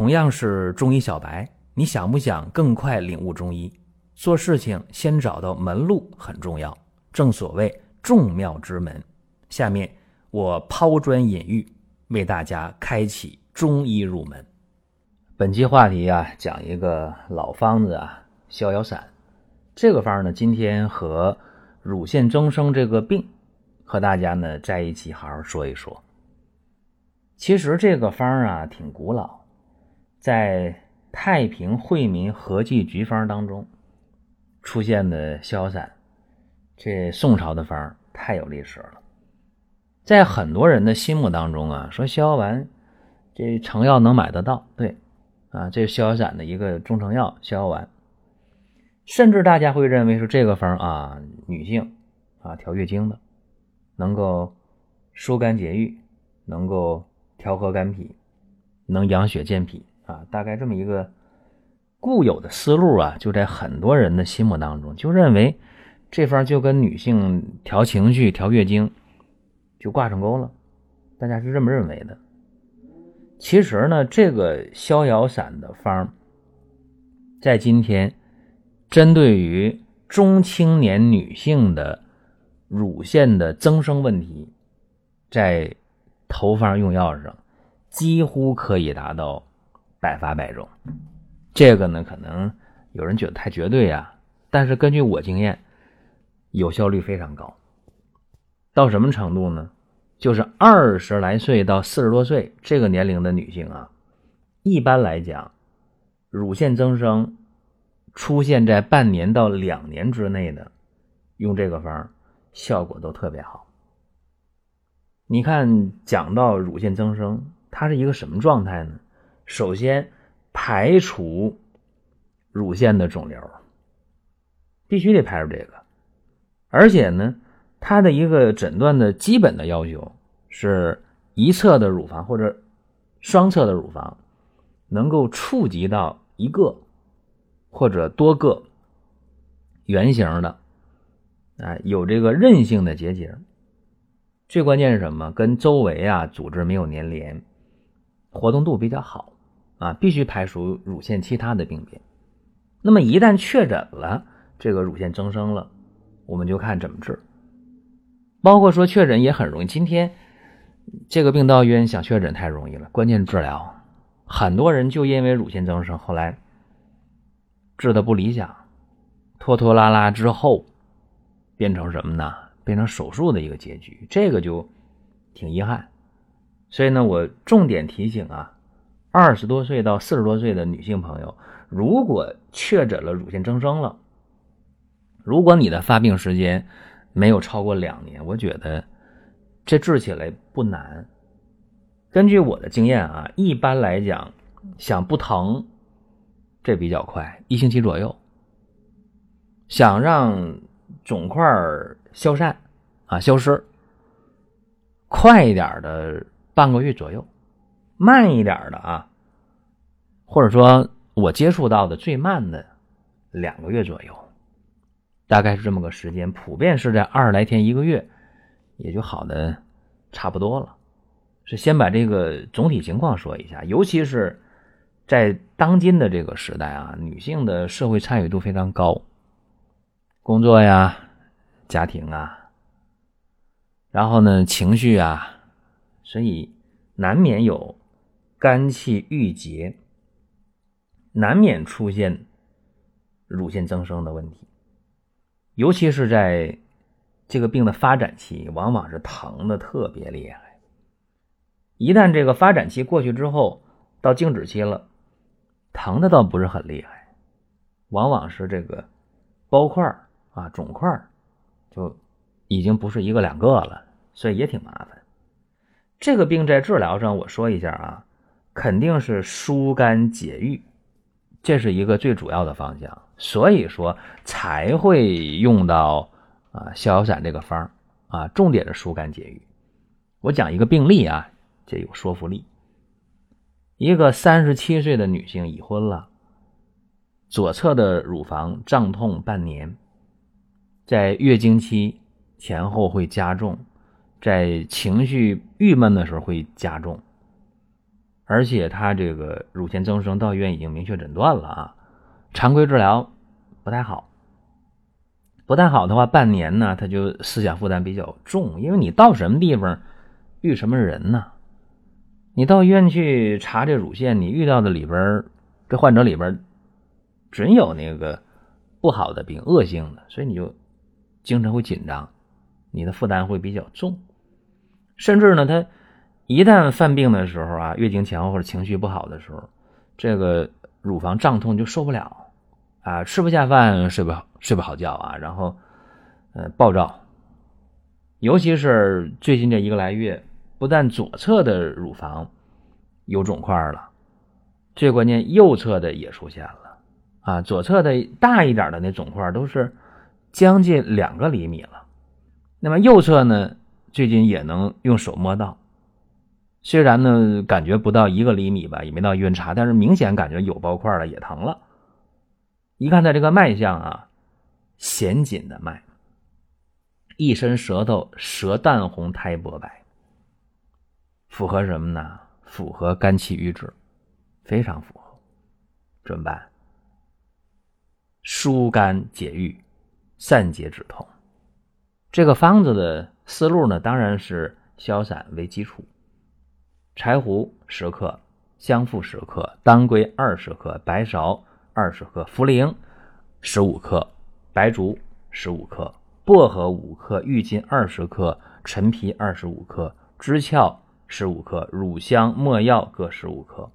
同样是中医小白，你想不想更快领悟中医？做事情先找到门路很重要，正所谓众妙之门。下面我抛砖引玉，为大家开启中医入门。本期话题啊，讲一个老方子啊，逍遥散。这个方呢，今天和乳腺增生这个病，和大家呢在一起好好说一说。其实这个方啊挺古老，在太平惠民和剂局方当中出现的逍遥散，这宋朝的方太有历史了。在很多人的心目当中啊，说逍遥丸这成药能买得到，对，啊，这是逍遥散的一个中成药，逍遥丸。甚至大家会认为说这个方啊，女性啊调月经的，能够疏肝解郁，能够。调和肝脾，能养血健脾啊，大概这么一个固有的思路啊，就在很多人的心目当中，就认为这方就跟女性调情绪、调月经就挂上钩了，大家是这么认为的。其实呢，这个逍遥散的方，在今天针对于中青年女性的乳腺的增生问题，在。头方用药上，几乎可以达到百发百中。这个呢，可能有人觉得太绝对啊，但是根据我经验，有效率非常高。到什么程度呢？就是二十来岁到四十多岁这个年龄的女性啊，一般来讲，乳腺增生出现在半年到两年之内的，用这个方效果都特别好。你看，讲到乳腺增生，它是一个什么状态呢？首先排除乳腺的肿瘤，必须得排除这个。而且呢，它的一个诊断的基本的要求是一侧的乳房或者双侧的乳房能够触及到一个或者多个圆形的啊，有这个韧性的结节。最关键是什么？跟周围啊组织没有粘连，活动度比较好啊，必须排除乳腺其他的病变。那么一旦确诊了这个乳腺增生了，我们就看怎么治。包括说确诊也很容易，今天这个病到医院想确诊太容易了，关键治疗，很多人就因为乳腺增生后来治的不理想，拖拖拉拉之后变成什么呢？变成手术的一个结局，这个就挺遗憾。所以呢，我重点提醒啊，二十多岁到四十多岁的女性朋友，如果确诊了乳腺增生了，如果你的发病时间没有超过两年，我觉得这治起来不难。根据我的经验啊，一般来讲，想不疼，这比较快，一星期左右。想让肿块消散啊，消失，快一点的半个月左右，慢一点的啊，或者说我接触到的最慢的两个月左右，大概是这么个时间，普遍是在二十来天一个月，也就好的差不多了。是先把这个总体情况说一下，尤其是在当今的这个时代啊，女性的社会参与度非常高，工作呀。家庭啊，然后呢，情绪啊，所以难免有肝气郁结，难免出现乳腺增生的问题。尤其是在这个病的发展期，往往是疼的特别厉害。一旦这个发展期过去之后，到静止期了，疼的倒不是很厉害，往往是这个包块啊、肿块就已经不是一个两个了，所以也挺麻烦。这个病在治疗上，我说一下啊，肯定是疏肝解郁，这是一个最主要的方向，所以说才会用到啊逍遥散这个方啊，重点是疏肝解郁。我讲一个病例啊，这有说服力。一个三十七岁的女性已婚了，左侧的乳房胀痛半年。在月经期前后会加重，在情绪郁闷的时候会加重，而且他这个乳腺增生到医院已经明确诊断了啊，常规治疗不太好，不太好的话，半年呢他就思想负担比较重，因为你到什么地方遇什么人呢？你到医院去查这乳腺，你遇到的里边这患者里边准有那个不好的病、恶性的，所以你就精神会紧张，你的负担会比较重，甚至呢他。一旦犯病的时候啊，月经前后或者情绪不好的时候，这个乳房胀痛就受不了啊，吃不下饭，睡不好，睡不好觉啊，然后呃暴躁，尤其是最近这一个来月，不但左侧的乳房有肿块了，最关键右侧的也出现了啊，左侧的大一点的那肿块都是将近两个厘米了，那么右侧呢，最近也能用手摸到。虽然呢，感觉不到一个厘米吧，也没到晕差，但是明显感觉有包块了，也疼了。一看他这个脉象啊，弦紧的脉，一伸舌头，舌淡红，苔薄白，符合什么呢？符合肝气郁滞，非常符合。怎么办？疏肝解郁，散结止痛。这个方子的思路呢，当然是消散为基础。柴胡十克，香附十克，当归二十克，白芍二十克，茯苓十五克，白术十五克，薄荷五克，郁金二十克，陈皮二十五克，知窍十五克，乳香、没药各十五克，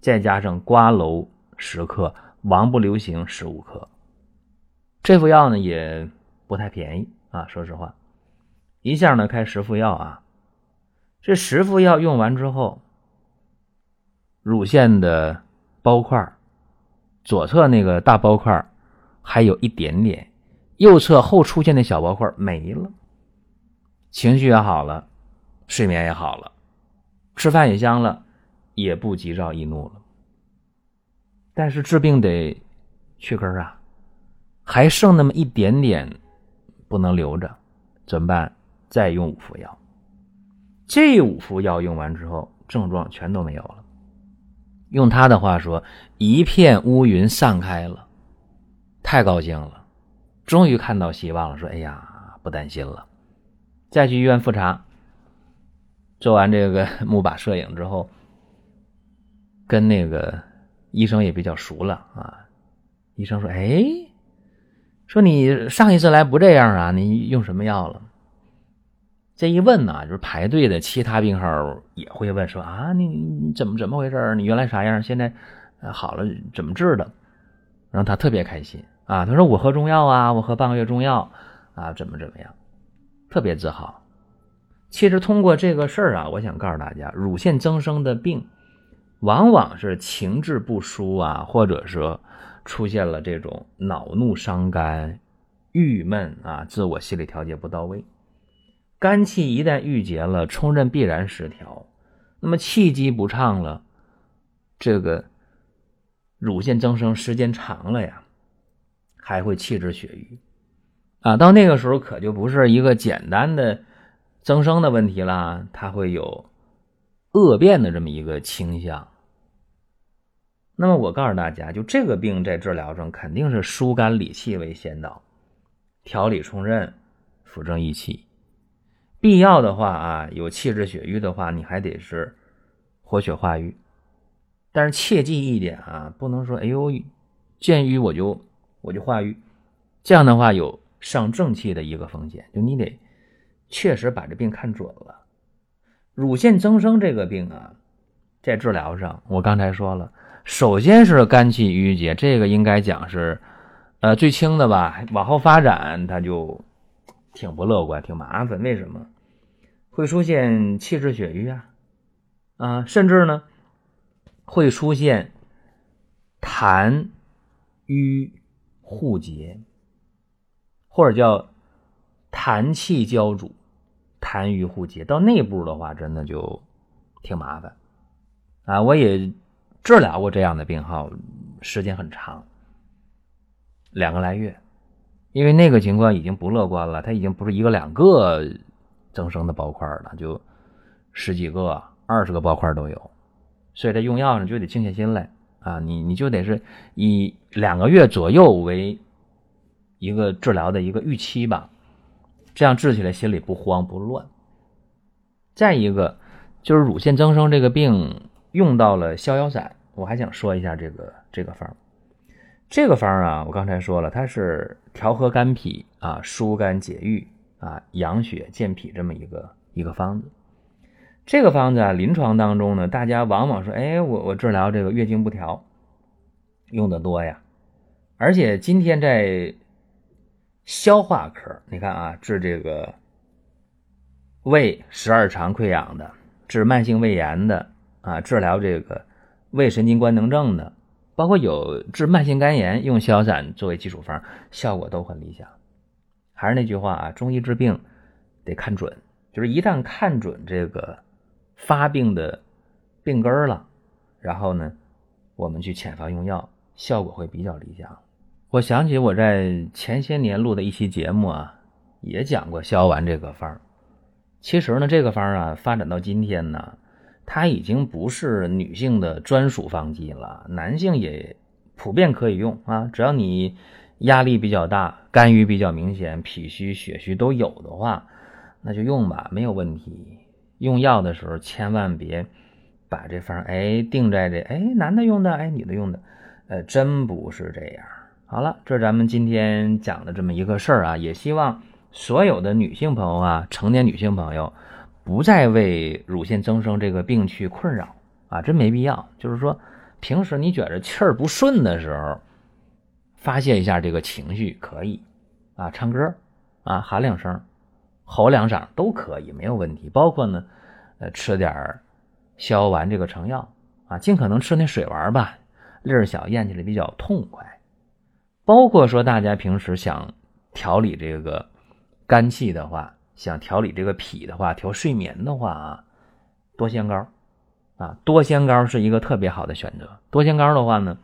再加上瓜蒌十克，王不留行十五克。这副药呢也不太便宜啊，说实话，一下呢开十副药啊。这十副药用完之后，乳腺的包块，左侧那个大包块还有一点点，右侧后出现的小包块没了，情绪也好了，睡眠也好了，吃饭也香了，也不急躁易怒了。但是治病得去根啊，还剩那么一点点，不能留着，怎么办？再用五副药。这五副药用完之后，症状全都没有了。用他的话说，一片乌云散开了，太高兴了，终于看到希望了。说：“哎呀，不担心了。”再去医院复查，做完这个木靶摄影之后，跟那个医生也比较熟了啊。医生说：“哎，说你上一次来不这样啊？你用什么药了？”这一问呢，就是排队的其他病号也会问说啊，你你怎么怎么回事？你原来啥样？现在好了，怎么治的？让他特别开心啊！他说我喝中药啊，我喝半个月中药啊，怎么怎么样，特别自豪。其实通过这个事儿啊，我想告诉大家，乳腺增生的病往往是情志不舒啊，或者说出现了这种恼怒伤肝、郁闷啊，自我心理调节不到位。肝气一旦郁结了，冲任必然失调，那么气机不畅了，这个乳腺增生时间长了呀，还会气滞血瘀啊。到那个时候可就不是一个简单的增生的问题啦，它会有恶变的这么一个倾向。那么我告诉大家，就这个病在治疗中肯定是疏肝理气为先导，调理冲任，扶正益气。必要的话啊，有气滞血瘀的话，你还得是活血化瘀。但是切记一点啊，不能说哎呦见瘀我就我就化瘀，这样的话有伤正气的一个风险。就你得确实把这病看准了。乳腺增生这个病啊，在治疗上，我刚才说了，首先是肝气郁结，这个应该讲是呃最轻的吧。往后发展，它就挺不乐观，挺麻烦。为什么？会出现气滞血瘀啊，啊，甚至呢会出现痰瘀互结，或者叫痰气交阻、痰瘀互结。到内部的话，真的就挺麻烦啊！我也治疗过这样的病号，时间很长，两个来月，因为那个情况已经不乐观了，它已经不是一个两个。增生的包块了，就十几个、二十个包块都有，所以这用药呢就得静下心来啊，你你就得是以两个月左右为一个治疗的一个预期吧，这样治起来心里不慌不乱。再一个就是乳腺增生这个病用到了逍遥散，我还想说一下这个这个方。这个方啊，我刚才说了，它是调和肝脾啊，疏肝解郁啊，养血健脾这么一个一个方子。这个方子啊，临床当中呢，大家往往说，哎，我我治疗这个月经不调用的多呀。而且今天在消化科，你看啊，治这个胃十二肠溃疡的，治慢性胃炎的啊，治疗这个胃神经官能症的。包括有治慢性肝炎用逍遥散作为基础方，效果都很理想。还是那句话啊，中医治病得看准，就是一旦看准这个发病的病根了，然后呢，我们去潜方用药，效果会比较理想。我想起我在前些年录的一期节目啊，也讲过逍遥丸这个方。其实呢，这个方啊，发展到今天呢。它已经不是女性的专属方剂了，男性也普遍可以用啊。只要你压力比较大、肝郁比较明显、脾虚、血虚都有的话，那就用吧，没有问题。用药的时候千万别把这方哎定在这哎男的用的哎女的用的，呃，真不是这样。好了，这是咱们今天讲的这么一个事儿啊，也希望所有的女性朋友啊，成年女性朋友。不再为乳腺增生这个病去困扰啊，真没必要。就是说，平时你觉着气儿不顺的时候，发泄一下这个情绪可以啊，唱歌啊，喊两声，吼两嗓都可以，没有问题。包括呢，呃，吃点逍遥丸这个成药啊，尽可能吃那水丸吧，粒儿小，咽起来比较痛快。包括说大家平时想调理这个肝气的话。想调理这个脾的话，调睡眠的话啊，多仙膏啊，多仙膏是一个特别好的选择。多仙膏的话呢，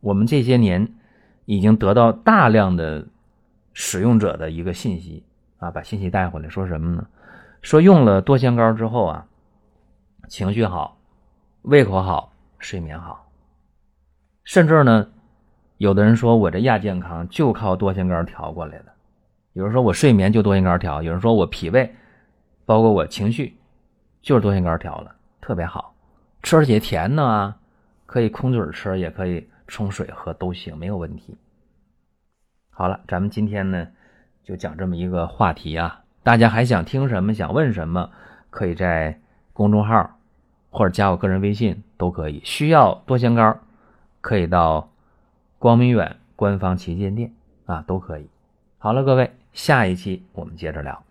我们这些年已经得到大量的使用者的一个信息啊，把信息带回来，说什么呢？说用了多仙膏之后啊，情绪好，胃口好，睡眠好，甚至呢，有的人说我这亚健康就靠多仙膏调过来的。有人说我睡眠就多仙膏调，有人说我脾胃，包括我情绪，就是多仙膏调了，特别好，吃起来甜呢，可以空嘴吃，也可以冲水喝，都行，没有问题。好了，咱们今天呢就讲这么一个话题啊，大家还想听什么，想问什么，可以在公众号或者加我个人微信都可以。需要多仙膏，可以到光明远官方旗舰店啊，都可以。好了，各位。下一期我们接着聊。